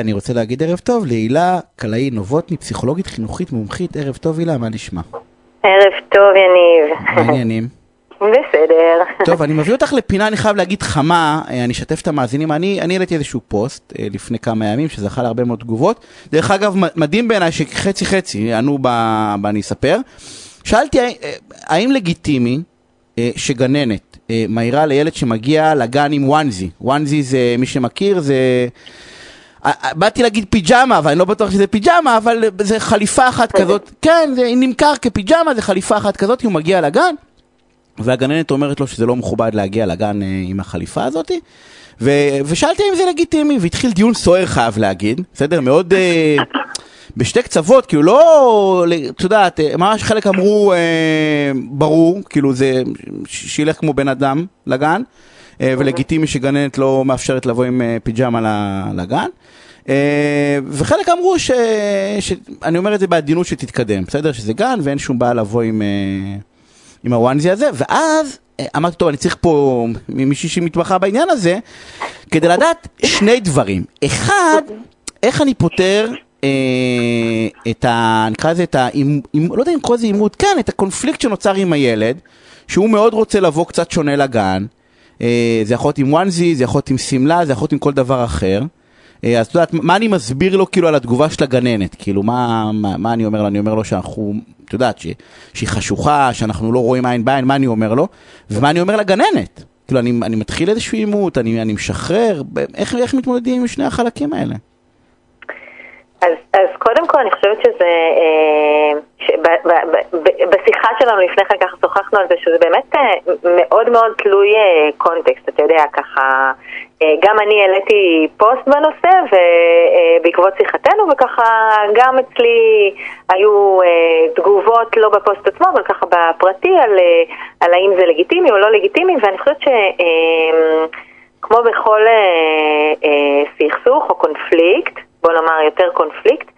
אני רוצה להגיד ערב טוב להילה קלעי נובוטני, פסיכולוגית חינוכית מומחית, ערב טוב הילה, מה נשמע? ערב טוב, יניב. מה העניינים? בסדר. טוב, אני מביא אותך לפינה, אני חייב להגיד חמה, אה, אני אשתף את המאזינים, אני אני העליתי איזשהו פוסט אה, לפני כמה ימים שזכה להרבה מאוד תגובות. דרך אגב, מדהים בעיניי שחצי חצי ענו ב... ב"אני אספר". שאלתי אה, האם לגיטימי שגננת מעירה לילד שמגיע לגן עם וואנזי, וואנזי זה, מי שמכיר, זה... באתי להגיד פיג'מה, אבל אני לא בטוח שזה פיג'מה, אבל זה חליפה אחת כזאת, כן, זה נמכר כפיג'מה, זה חליפה אחת כזאת, הוא מגיע לגן, והגננת אומרת לו שזה לא מכובד להגיע לגן אה, עם החליפה הזאתי. ו- ושאלתי אם זה לגיטימי, והתחיל דיון סוער חייב להגיד, בסדר? מאוד אה, בשתי קצוות, כאילו לא, את יודעת, אה, ממש חלק אמרו אה, ברור, כאילו זה, שילך כמו בן אדם לגן, ולגיטימי שגננת לא מאפשרת לבוא עם אה, פיג'מה לגן. אה, וחלק אמרו ש... ש... אני אומר את זה בעדינות שתתקדם, בסדר? שזה גן ואין שום בעיה לבוא עם... אה, עם הוואנזי הזה, ואז אה, אמרתי, טוב, אני צריך פה מישהי שמתמחה בעניין הזה, כדי לדעת שני דברים. אחד, איך אני פותר אה, את ה... נקרא לזה את ה... עם, עם, לא יודע אם לקרוא לזה עימות, כן, את הקונפליקט שנוצר עם הילד, שהוא מאוד רוצה לבוא קצת שונה לגן. אה, זה יכול להיות עם וואנזי, זה יכול להיות עם שמלה, זה יכול להיות עם כל דבר אחר. אה, אז את יודעת, מה אני מסביר לו כאילו על התגובה של הגננת? כאילו, מה, מה, מה אני אומר לו? אני אומר לו שאנחנו, את יודעת, ש, שהיא חשוכה, שאנחנו לא רואים עין בעין, מה אני אומר לו? ומה אני אומר לגננת? כאילו, אני, אני מתחיל איזשהו עימות, אני, אני משחרר, איך, איך מתמודדים עם שני החלקים האלה? אז, אז קודם כל אני חושבת שזה, אה, בשיחה שלנו לפני כן ככה שוחחנו על זה שזה באמת אה, מאוד מאוד תלוי אה, קונטקסט, אתה יודע, ככה, אה, גם אני העליתי פוסט בנושא ובעקבות שיחתנו וככה גם אצלי היו אה, תגובות לא בפוסט עצמו אבל ככה בפרטי על, אה, על האם זה לגיטימי או לא לגיטימי ואני חושבת ש... אה, כמו בכל אה, אה, סכסוך או קונפליקט, בוא נאמר יותר קונפליקט,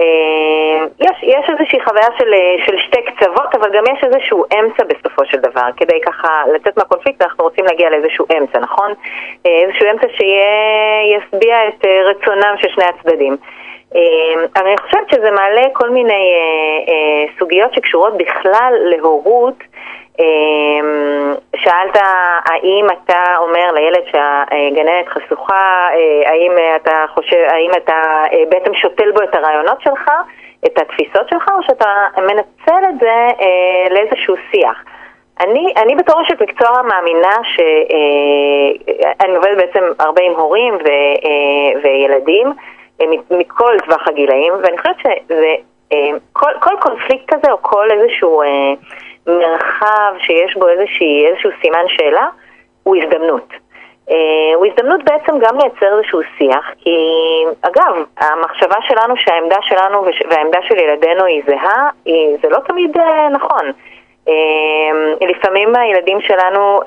אה, יש, יש איזושהי חוויה של, אה, של שתי קצוות, אבל גם יש איזשהו אמצע בסופו של דבר. כדי ככה לצאת מהקונפליקט אנחנו רוצים להגיע לאיזשהו אמצע, נכון? אה, איזשהו אמצע שישביע את רצונם של שני הצדדים. אה, אבל אני חושבת שזה מעלה כל מיני אה, אה, סוגיות שקשורות בכלל להורות. אמ, שאלת האם אתה אומר לילד שהגננת חשוכה, אה, האם אתה חושב, האם אתה בעצם שותל בו את הרעיונות שלך, את התפיסות שלך, או שאתה מנצל את זה לאיזשהו שיח. אני, אני בתור אשת מקצוע מאמינה שאני עובדת בעצם הרבה עם הורים ו, וילדים מכל טווח הגילאים, ואני חושבת שזה, אה, כל, קונפליקט כזה או כל איזשהו... אה, מרחב שיש בו איזושהי, איזשהו סימן שאלה, הוא הזדמנות. הוא הזדמנות בעצם גם לייצר איזשהו שיח, כי אגב, המחשבה שלנו שהעמדה שלנו והעמדה של ילדינו היא זהה, היא, זה לא תמיד נכון. לפעמים הילדים שלנו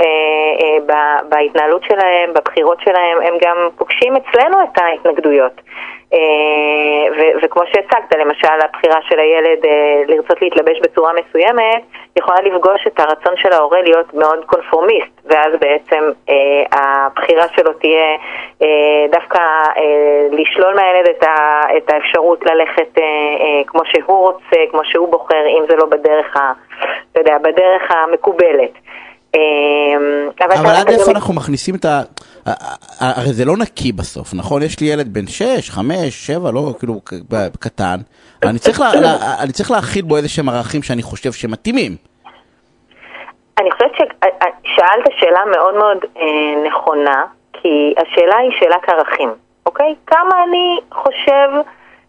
בהתנהלות שלהם, בבחירות שלהם, הם גם פוגשים אצלנו את ההתנגדויות. ו- וכמו שהצגת, למשל הבחירה של הילד לרצות להתלבש בצורה מסוימת, יכולה לפגוש את הרצון של ההורה להיות מאוד קונפורמיסט, ואז בעצם אה, הבחירה שלו תהיה אה, דווקא אה, לשלול מהילד את, האפשרות ללכת אה, אה, כמו שהוא רוצה, כמו שהוא בוחר, אם זה לא בדרך, אתה יודע, בדרך המקובלת. אבל, אבל עד איפה. אנחנו מכניסים את ה... הרי זה לא נקי בסוף, נכון? יש לי ילד בן 6, 5, 7, לא, כאילו, קטן. אני צריך, לה, לה, אני צריך להכיל בו איזה שהם ערכים שאני חושב שמתאימים. אני חושבת ששאלת שאלה מאוד מאוד אה, נכונה, כי השאלה היא שאלת ערכים, אוקיי? כמה אני חושב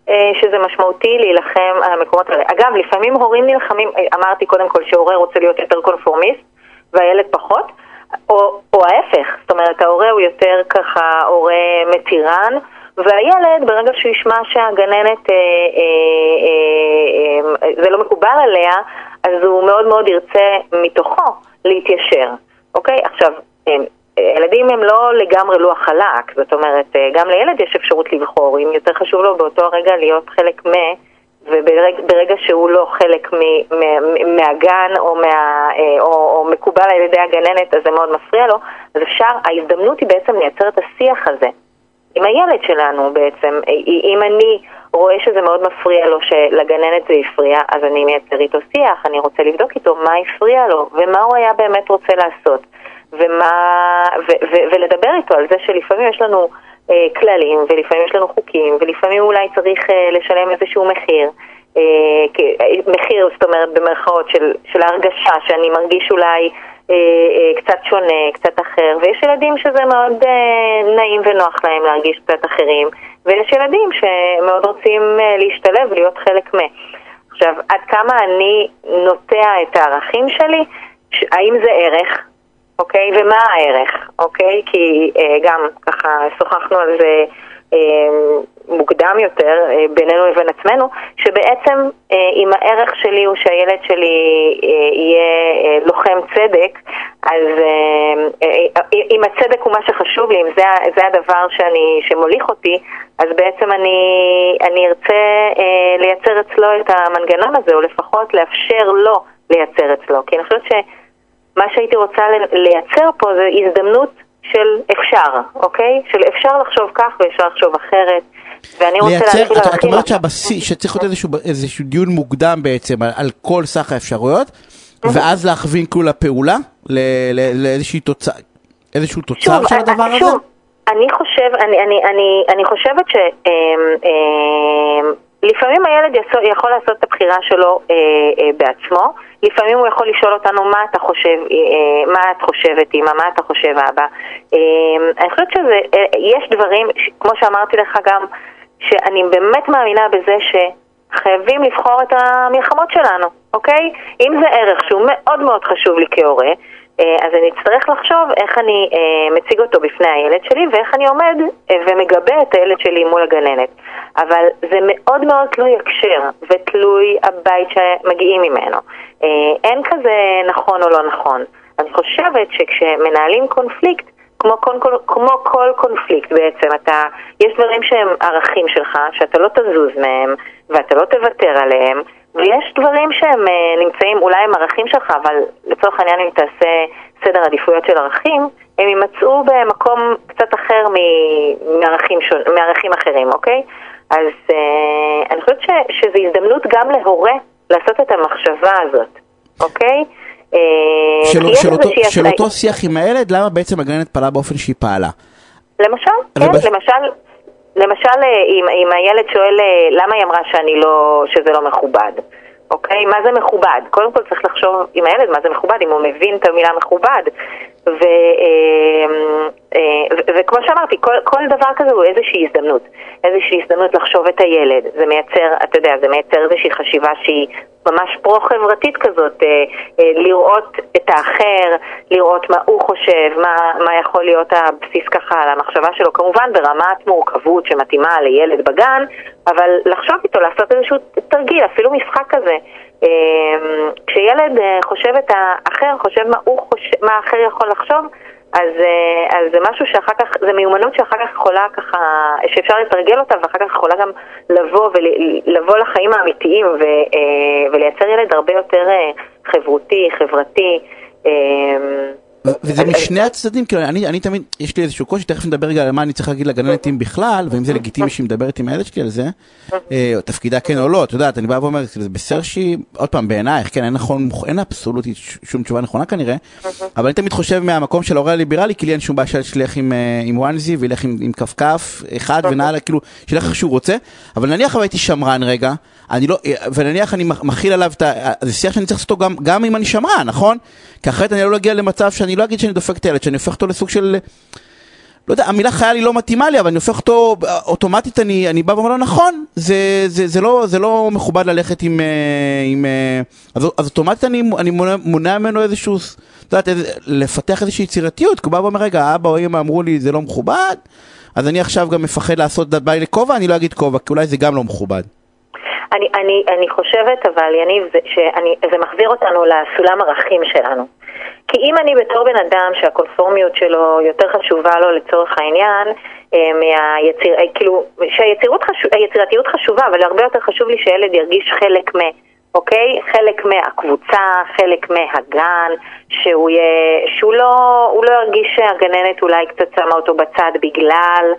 אה, שזה משמעותי להילחם על המקומות האלה. אגב, לפעמים הורים נלחמים, אמרתי קודם כל שהורה רוצה להיות יותר קונפורמיסט והילד פחות, או, או ההפך, זאת אומרת ההורה הוא יותר ככה הורה מתירן, והילד ברגע שהוא ישמע שהגננת אה, אה, אה, אה, זה לא מקובל עליה, אז הוא מאוד מאוד ירצה מתוכו להתיישר, אוקיי? עכשיו, ילדים הם לא לגמרי לוח חלק, זאת אומרת, גם לילד יש אפשרות לבחור, אם יותר חשוב לו באותו הרגע להיות חלק מ... וברגע שהוא לא חלק מ, מ, מהגן או, מה, או, או מקובל על ידי הגננת, אז זה מאוד מפריע לו, אז אפשר, ההזדמנות היא בעצם לייצר את השיח הזה. עם הילד שלנו בעצם. אם אני רואה שזה מאוד מפריע לו, שלגננת זה הפריע, אז אני מייצר איתו שיח, אני רוצה לבדוק איתו מה הפריע לו ומה הוא היה באמת רוצה לעשות. ומה, ו, ו, ולדבר איתו על זה שלפעמים יש לנו אה, כללים, ולפעמים יש לנו חוקים, ולפעמים אולי צריך אה, לשלם איזשהו מחיר. אה, מחיר, זאת אומרת, במרכאות, של, של ההרגשה שאני מרגיש אולי אה, אה, קצת שונה, קצת אחר, ויש ילדים שזה מאוד אה, נעים ונוח להם להרגיש קצת אחרים, ויש ילדים שמאוד רוצים אה, להשתלב ולהיות חלק מ... עכשיו, עד כמה אני נוטע את הערכים שלי, האם זה ערך, אוקיי? ומה הערך, אוקיי? כי אה, גם ככה שוחחנו על זה אה, מוקדם יותר אה, בינינו לבין עצמנו, שבעצם אה, אם הערך שלי הוא שהילד שלי אה, יהיה אה, לוחם צדק, אז אה, אה, אם הצדק הוא מה שחשוב לי, אם זה, זה הדבר שאני, שמוליך אותי, אז בעצם אני, אני ארצה אה, לייצר אצלו את המנגנון הזה, או לפחות לאפשר לו לייצר אצלו. כי אני חושבת ש... מה שהייתי רוצה לייצר פה זה הזדמנות של אפשר, אוקיי? של אפשר לחשוב כך ואפשר לחשוב אחרת. ואני רוצה לייצר, את, את אומרת שהבסיס, שצריך להיות איזשהו, איזשהו דיון מוקדם בעצם על, על כל סך האפשרויות, ואז להכווין כאילו לפעולה, לאיזושהי תוצאה, איזשהו תוצר שוב, של הדבר שוב, הזה? אני חושב, אני, אני, אני, אני חושבת ש... אמ, אמ, לפעמים הילד יכול לעשות את הבחירה שלו אה, אה, בעצמו, לפעמים הוא יכול לשאול אותנו מה אתה חושב, אה, מה את חושבת אימא, מה אתה חושב אבא. אה, אני חושבת שיש דברים, כמו שאמרתי לך גם, שאני באמת מאמינה בזה שחייבים לבחור את המלחמות שלנו, אוקיי? אם זה ערך שהוא מאוד מאוד חשוב לי כהורה, אה, אז אני אצטרך לחשוב איך אני אה, מציג אותו בפני הילד שלי ואיך אני עומד אה, ומגבה את הילד שלי מול הגננת. אבל זה מאוד מאוד תלוי הקשר ותלוי הבית שמגיעים ממנו. אין כזה נכון או לא נכון. אני חושבת שכשמנהלים קונפליקט, כמו כל, כמו כל קונפליקט בעצם, אתה, יש דברים שהם ערכים שלך, שאתה לא תזוז מהם ואתה לא תוותר עליהם, ויש דברים שהם uh, נמצאים, אולי הם ערכים שלך, אבל לצורך העניין אם תעשה סדר עדיפויות של ערכים, הם יימצאו במקום קצת אחר מערכים, שון, מערכים אחרים, אוקיי? אז uh, אני חושבת ש, שזו הזדמנות גם להורה לעשות את המחשבה הזאת, אוקיי? Uh, של, של, אותו, של אותו שיח עם הילד, למה בעצם הגננת פעלה באופן שהיא פעלה? למשל, כן. למשל, למשל, אם, אם הילד שואל למה היא אמרה שאני לא, שזה לא מכובד, אוקיי? מה זה מכובד? קודם כל צריך לחשוב עם הילד מה זה מכובד, אם הוא מבין את המילה מכובד. אה, אה, ו, וכמו שאמרתי, כל, כל דבר כזה הוא איזושהי הזדמנות. איזושהי הזדמנות לחשוב את הילד. זה מייצר, אתה יודע, זה מייצר איזושהי חשיבה שהיא ממש פרו-חברתית כזאת, אה, לראות את האחר, לראות מה הוא חושב, מה, מה יכול להיות הבסיס ככה על המחשבה שלו, כמובן ברמת מורכבות שמתאימה לילד בגן, אבל לחשוב איתו, לעשות איזשהו תרגיל, אפילו משחק כזה. אה, כשילד חושב את האחר, חושב מה, חושב, מה האחר יכול לחשוב, אז, אה, אז זה משהו שאחר כך, זה מיומנות שאחר כך יכולה ככה, שאפשר לתרגל אותה ואחר כך יכולה גם לבוא, ולבוא לחיים האמיתיים ו, אה, ולייצר ילד הרבה יותר אה, חברותי, חברתי. וזה משני הצדדים, כאילו, אני, אני תמיד, יש לי איזשהו קושי, תכף נדבר רגע על מה אני צריך להגיד לגננתים בכלל, ואם זה לגיטימי שהיא מדברת עם הילד שלי על זה, אה, תפקידה כן או לא, את יודעת, אני בא ואומר, זה בסדר שהיא, עוד פעם, בעינייך, כן, אין נכון, אין אבסולוטית שום תשובה נכונה כנראה, אבל אני תמיד חושב מהמקום של ההורה הליברלי, כי לי אין שום בעיה שהילד שלי ילך עם וואנזי, וילך עם כפכף אחד, ונעלה, כאילו, שילך איך שהוא רוצה, אבל נניח הייתי שמרן רגע, אני לא, ונניח אני מכיל עליו את ה... זה שיח שאני צריך לעשות אותו גם, גם אם אני שמרן, נכון? כי אחרת אני לא אגיע למצב שאני לא אגיד שאני דופק את הילד, שאני הופך אותו לסוג של... לא יודע, המילה חייל היא לא מתאימה לי, אבל אני הופך אותו, אוטומטית אני, אני בא ואומר לו, נכון, זה, זה, זה, לא, זה לא מכובד ללכת עם... עם אז, אז אוטומטית אני, אני מונע, מונע ממנו איזשהו, את יודעת, איזה, לפתח איזושהי יצירתיות, כי הוא בא ואומר, רגע, אבא או אמא אמרו לי, זה לא מכובד, אז אני עכשיו גם מפחד לעשות, בא לי לכובע, אני לא אגיד כובע, כי אולי זה גם לא מכובד. אני, אני, אני חושבת, אבל יניב, זה מחזיר אותנו לסולם ערכים שלנו. כי אם אני בתור בן אדם שהקונפורמיות שלו יותר חשובה לו לצורך העניין, אה, מהיציר, אה, כאילו, שהיצירתיות חשובה, אבל הרבה יותר חשוב לי שילד ירגיש חלק מ... אוקיי? חלק מהקבוצה, חלק מהגן, שהוא, יהיה, שהוא לא, לא ירגיש שהגננת אולי קצת שמה אותו בצד בגלל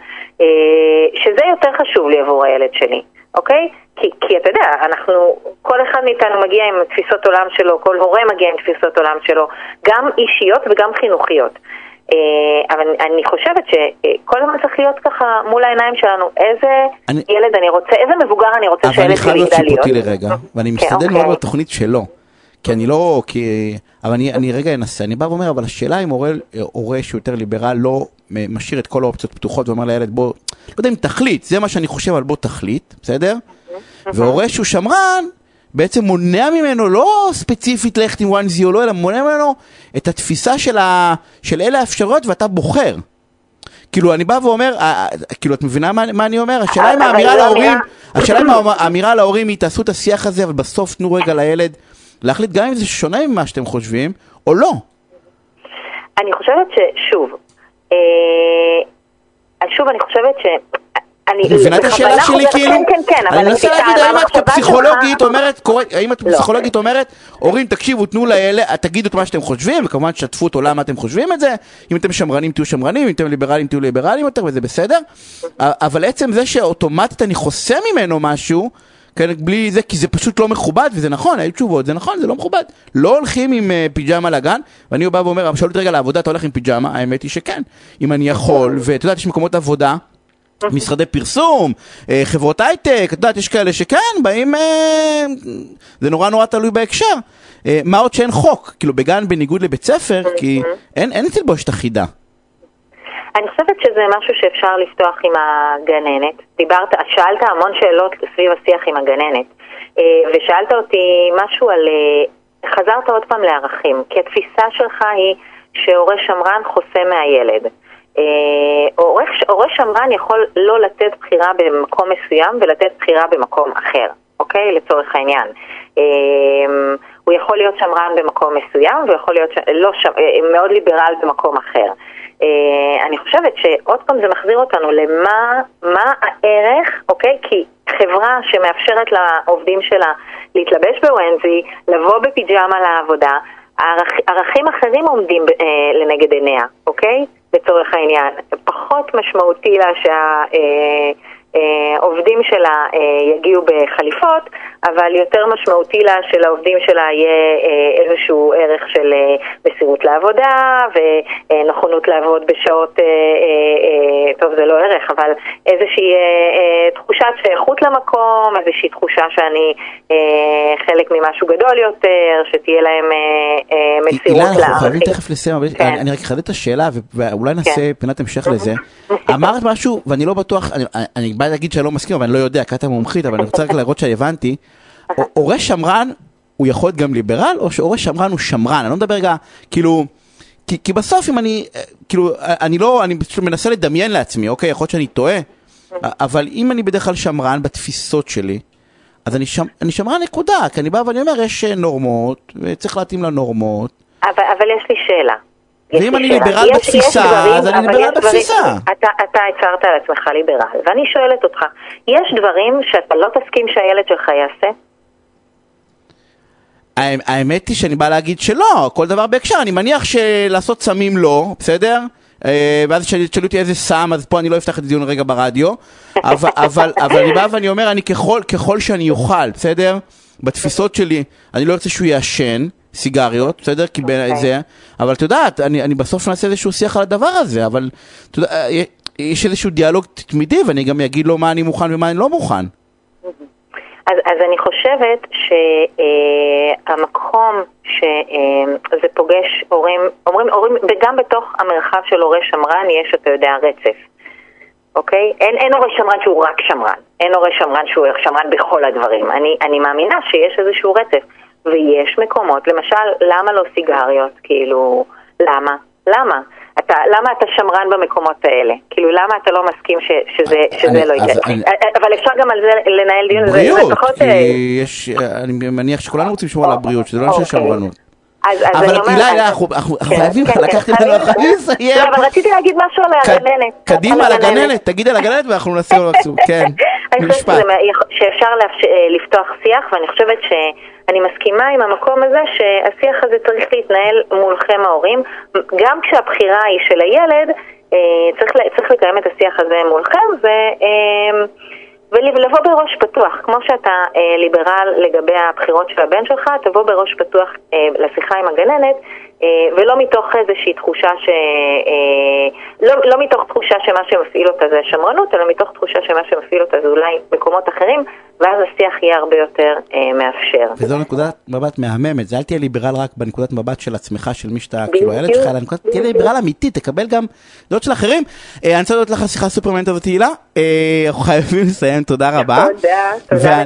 שזה יותר חשוב לי עבור הילד שלי, אוקיי? כי, כי אתה יודע, אנחנו, כל אחד מאיתנו מגיע עם תפיסות עולם שלו, כל הורה מגיע עם תפיסות עולם שלו, גם אישיות וגם חינוכיות. אה, אבל אני חושבת שכל הזמן צריך להיות ככה מול העיניים שלנו, איזה אני... ילד אני רוצה, איזה מבוגר אני רוצה שהילד שלי יגדל להיות. אבל אני חייב להיות שיפוטי לרגע, ואני כן, משתדל מאוד אוקיי. בתוכנית שלו. כי אני לא, כי... אבל אני, אני רגע אנסה, אני בא ואומר, אבל השאלה אם הורה, הורה שהוא יותר ליברל לא משאיר את כל האופציות פתוחות ואומר לילד בוא, לא יודע אם תחליט, זה מה שאני חושב על בוא תחליט, בסדר? והורה שהוא שמרן, בעצם מונע ממנו לא ספציפית ללכת עם one zero לא, אלא מונע ממנו את התפיסה של, ה, של אלה האפשרויות ואתה בוחר. כאילו אני בא ואומר, כאילו את מבינה מה, מה אני אומר? השאלה אם האמירה לא להורים, השאלה אם האמירה להורים היא תעשו את השיח הזה, אבל בסוף תנו רגע לילד להחליט גם אם זה שונה ממה שאתם חושבים, או לא. אני חושבת ששוב, אה, שוב אני חושבת ש... אני מבינה את השאלה שלי כאילו? כן, כן, כן, אבל אני מנסה להגיד האם את כפסיכולוגית אומרת, האם את כפסיכולוגית אומרת, הורים תקשיבו, תנו לאלה, תגידו את מה שאתם חושבים, וכמובן תשתפו אותו למה אתם חושבים את זה, אם אתם שמרנים תהיו שמרנים, אם אתם ליברליים תהיו ליברליים יותר, וזה בסדר, אבל עצם זה שאוטומטית אני חוסם ממנו משהו, כן, בלי זה, כי זה פשוט לא מכובד, וזה נכון, היו תשובות, זה נכון, זה לא מכובד. לא הולכים עם uh, פיג'מה לגן, ואני בא ואומר, שאלו אותי רגע לעבודה, אתה הולך עם פיג'מה? האמת היא שכן, אם אני יכול, ואתה יודע, יש מקומות עבודה משרדי פרסום, אה, חברות הייטק, את יודעת, יש כאלה שכן, באים, אה, זה נורא נורא תלוי בהקשר. מה עוד שאין חוק, כאילו בגן בניגוד לבית ספר, כי אין, אין תלבושת אחידה. אני חושבת שזה משהו שאפשר לפתוח עם הגננת. דיברת, שאלת המון שאלות סביב השיח עם הגננת, ושאלת אותי משהו על, חזרת עוד פעם לערכים, כי התפיסה שלך היא שהורה שמרן חוסם מהילד. הורה אה, שמרן יכול לא לתת בחירה במקום מסוים ולתת בחירה במקום אחר, אוקיי? לצורך העניין. אה, הוא יכול להיות שמרן במקום מסוים ויכול להיות לא שם, אה, מאוד ליברל במקום אחר. אני חושבת שעוד פעם זה מחזיר אותנו למה מה הערך, אוקיי? כי חברה שמאפשרת לעובדים שלה להתלבש בוונזי, לבוא בפיג'מה לעבודה, ערכ, ערכים אחרים עומדים אה, לנגד עיניה, אוקיי? לצורך העניין. פחות משמעותי לה שהעובדים אה, שלה אה, יגיעו בחליפות, אבל יותר משמעותי לה שלעובדים שלה יהיה אה, איזשהו ערך של מסירות לעבודה ונכונות לעבוד בשעות, טוב זה לא ערך, אבל איזושהי תחושת שייכות למקום, איזושהי תחושה שאני חלק ממשהו גדול יותר, שתהיה להם מסירות לערכים. אילן, אנחנו חייבים תכף לסיים, אבל כן. אני רק אחדד את השאלה ואולי נעשה כן. פינת המשך לזה. אמרת משהו, ואני לא בטוח, אני בא להגיד שאני לא מסכים, אבל אני לא יודע, כי אתה מומחית, אבל אני רוצה רק להראות שהבנתי. הורה שמרן הוא יכול להיות גם ליברל, או שהורה שמרן הוא שמרן? אני לא מדבר רגע, כאילו... כי, כי בסוף אם אני, כאילו, אני לא, אני פשוט מנסה לדמיין לעצמי, אוקיי, יכול להיות שאני טועה, אבל אם אני בדרך כלל שמרן בתפיסות שלי, אז אני, שם, אני שמרן נקודה, כי אני בא ואני אומר, יש נורמות, וצריך להתאים לנורמות. אבל, אבל יש לי שאלה. ואם אני ליברל בתפיסה, אז אני ליברל בתפיסה. אתה הצהרת על עצמך ליברל, ואני שואלת אותך, יש דברים שאתה לא תסכים שהילד שלך יעשה? האמת היא שאני בא להגיד שלא, כל דבר בהקשר, אני מניח שלעשות סמים לא, בסדר? אה, ואז תשאלו אותי איזה סם, אז פה אני לא אפתח את הדיון רגע ברדיו, אבל, אבל, אבל אני בא ואני אומר, אני ככל, ככל שאני אוכל, בסדר? בתפיסות שלי, אני לא רוצה שהוא יעשן, סיגריות, בסדר? כי בין אוקיי. זה, אבל את יודעת, אני, אני בסוף נעשה איזשהו שיח על הדבר הזה, אבל יודע, אה, יש איזשהו דיאלוג תמידי, ואני גם אגיד לו מה אני מוכן ומה אני לא מוכן. אז, אז אני חושבת שהמקום שזה אה, פוגש הורים, אומרים, הורים, וגם בתוך המרחב של הורה שמרן יש, אתה יודע, רצף. אוקיי? אין, אין הורה שמרן שהוא רק שמרן. אין הורה שמרן שהוא שמרן בכל הדברים. אני, אני מאמינה שיש איזשהו רצף. ויש מקומות, למשל, למה לא סיגריות? כאילו, למה? למה? אתה, למה אתה שמרן במקומות האלה? כאילו, למה אתה לא מסכים ש, שזה, שזה לא יקרה? אבל אפשר גם על זה לנהל דיון. בריאות, כי אה, יש, אני מניח שכולנו רוצים לשמור על הבריאות, שזה לא נושא אוקיי. שמרנות. אז, אז אבל הילה, הילה, אנחנו כן, חייבים, כן, לקחתי את זה, אנחנו חייבים לסיים. לא, אבל רציתי להגיד משהו על הגננת. קדימה על הגננת, תגידי על הגננת ואנחנו נעשה לו מקסימום, כן. אני חושבת שאפשר אה, לפתוח שיח, ואני חושבת שאני מסכימה עם המקום הזה שהשיח הזה צריך להתנהל מולכם ההורים, גם כשהבחירה היא של הילד, צריך, צריך לקיים את השיח הזה מולכם, ו... ולבוא בראש פתוח, כמו שאתה אה, ליברל לגבי הבחירות של הבן שלך, תבוא בראש פתוח אה, לשיחה עם הגננת, אה, ולא מתוך איזושהי תחושה ש... אה, לא, לא מתוך תחושה שמה שמפעיל אותה זה שמרנות, אלא מתוך תחושה שמה שמפעיל אותה זה אולי מקומות אחרים, ואז השיח יהיה הרבה יותר אה, מאפשר. וזו נקודת מבט מהממת, זה אל תהיה ליברל רק בנקודת מבט של עצמך, של מי שאתה, כאילו הילד שלך, אלא נקודת, תהיה ליברל אמיתי, תקבל גם דעות של אחרים. אה, אני רוצה לדעת לך שיחה סופרמנט ותהילה, אה, אנחנו חייבים לסיים, תודה רבה. תודה, תודה.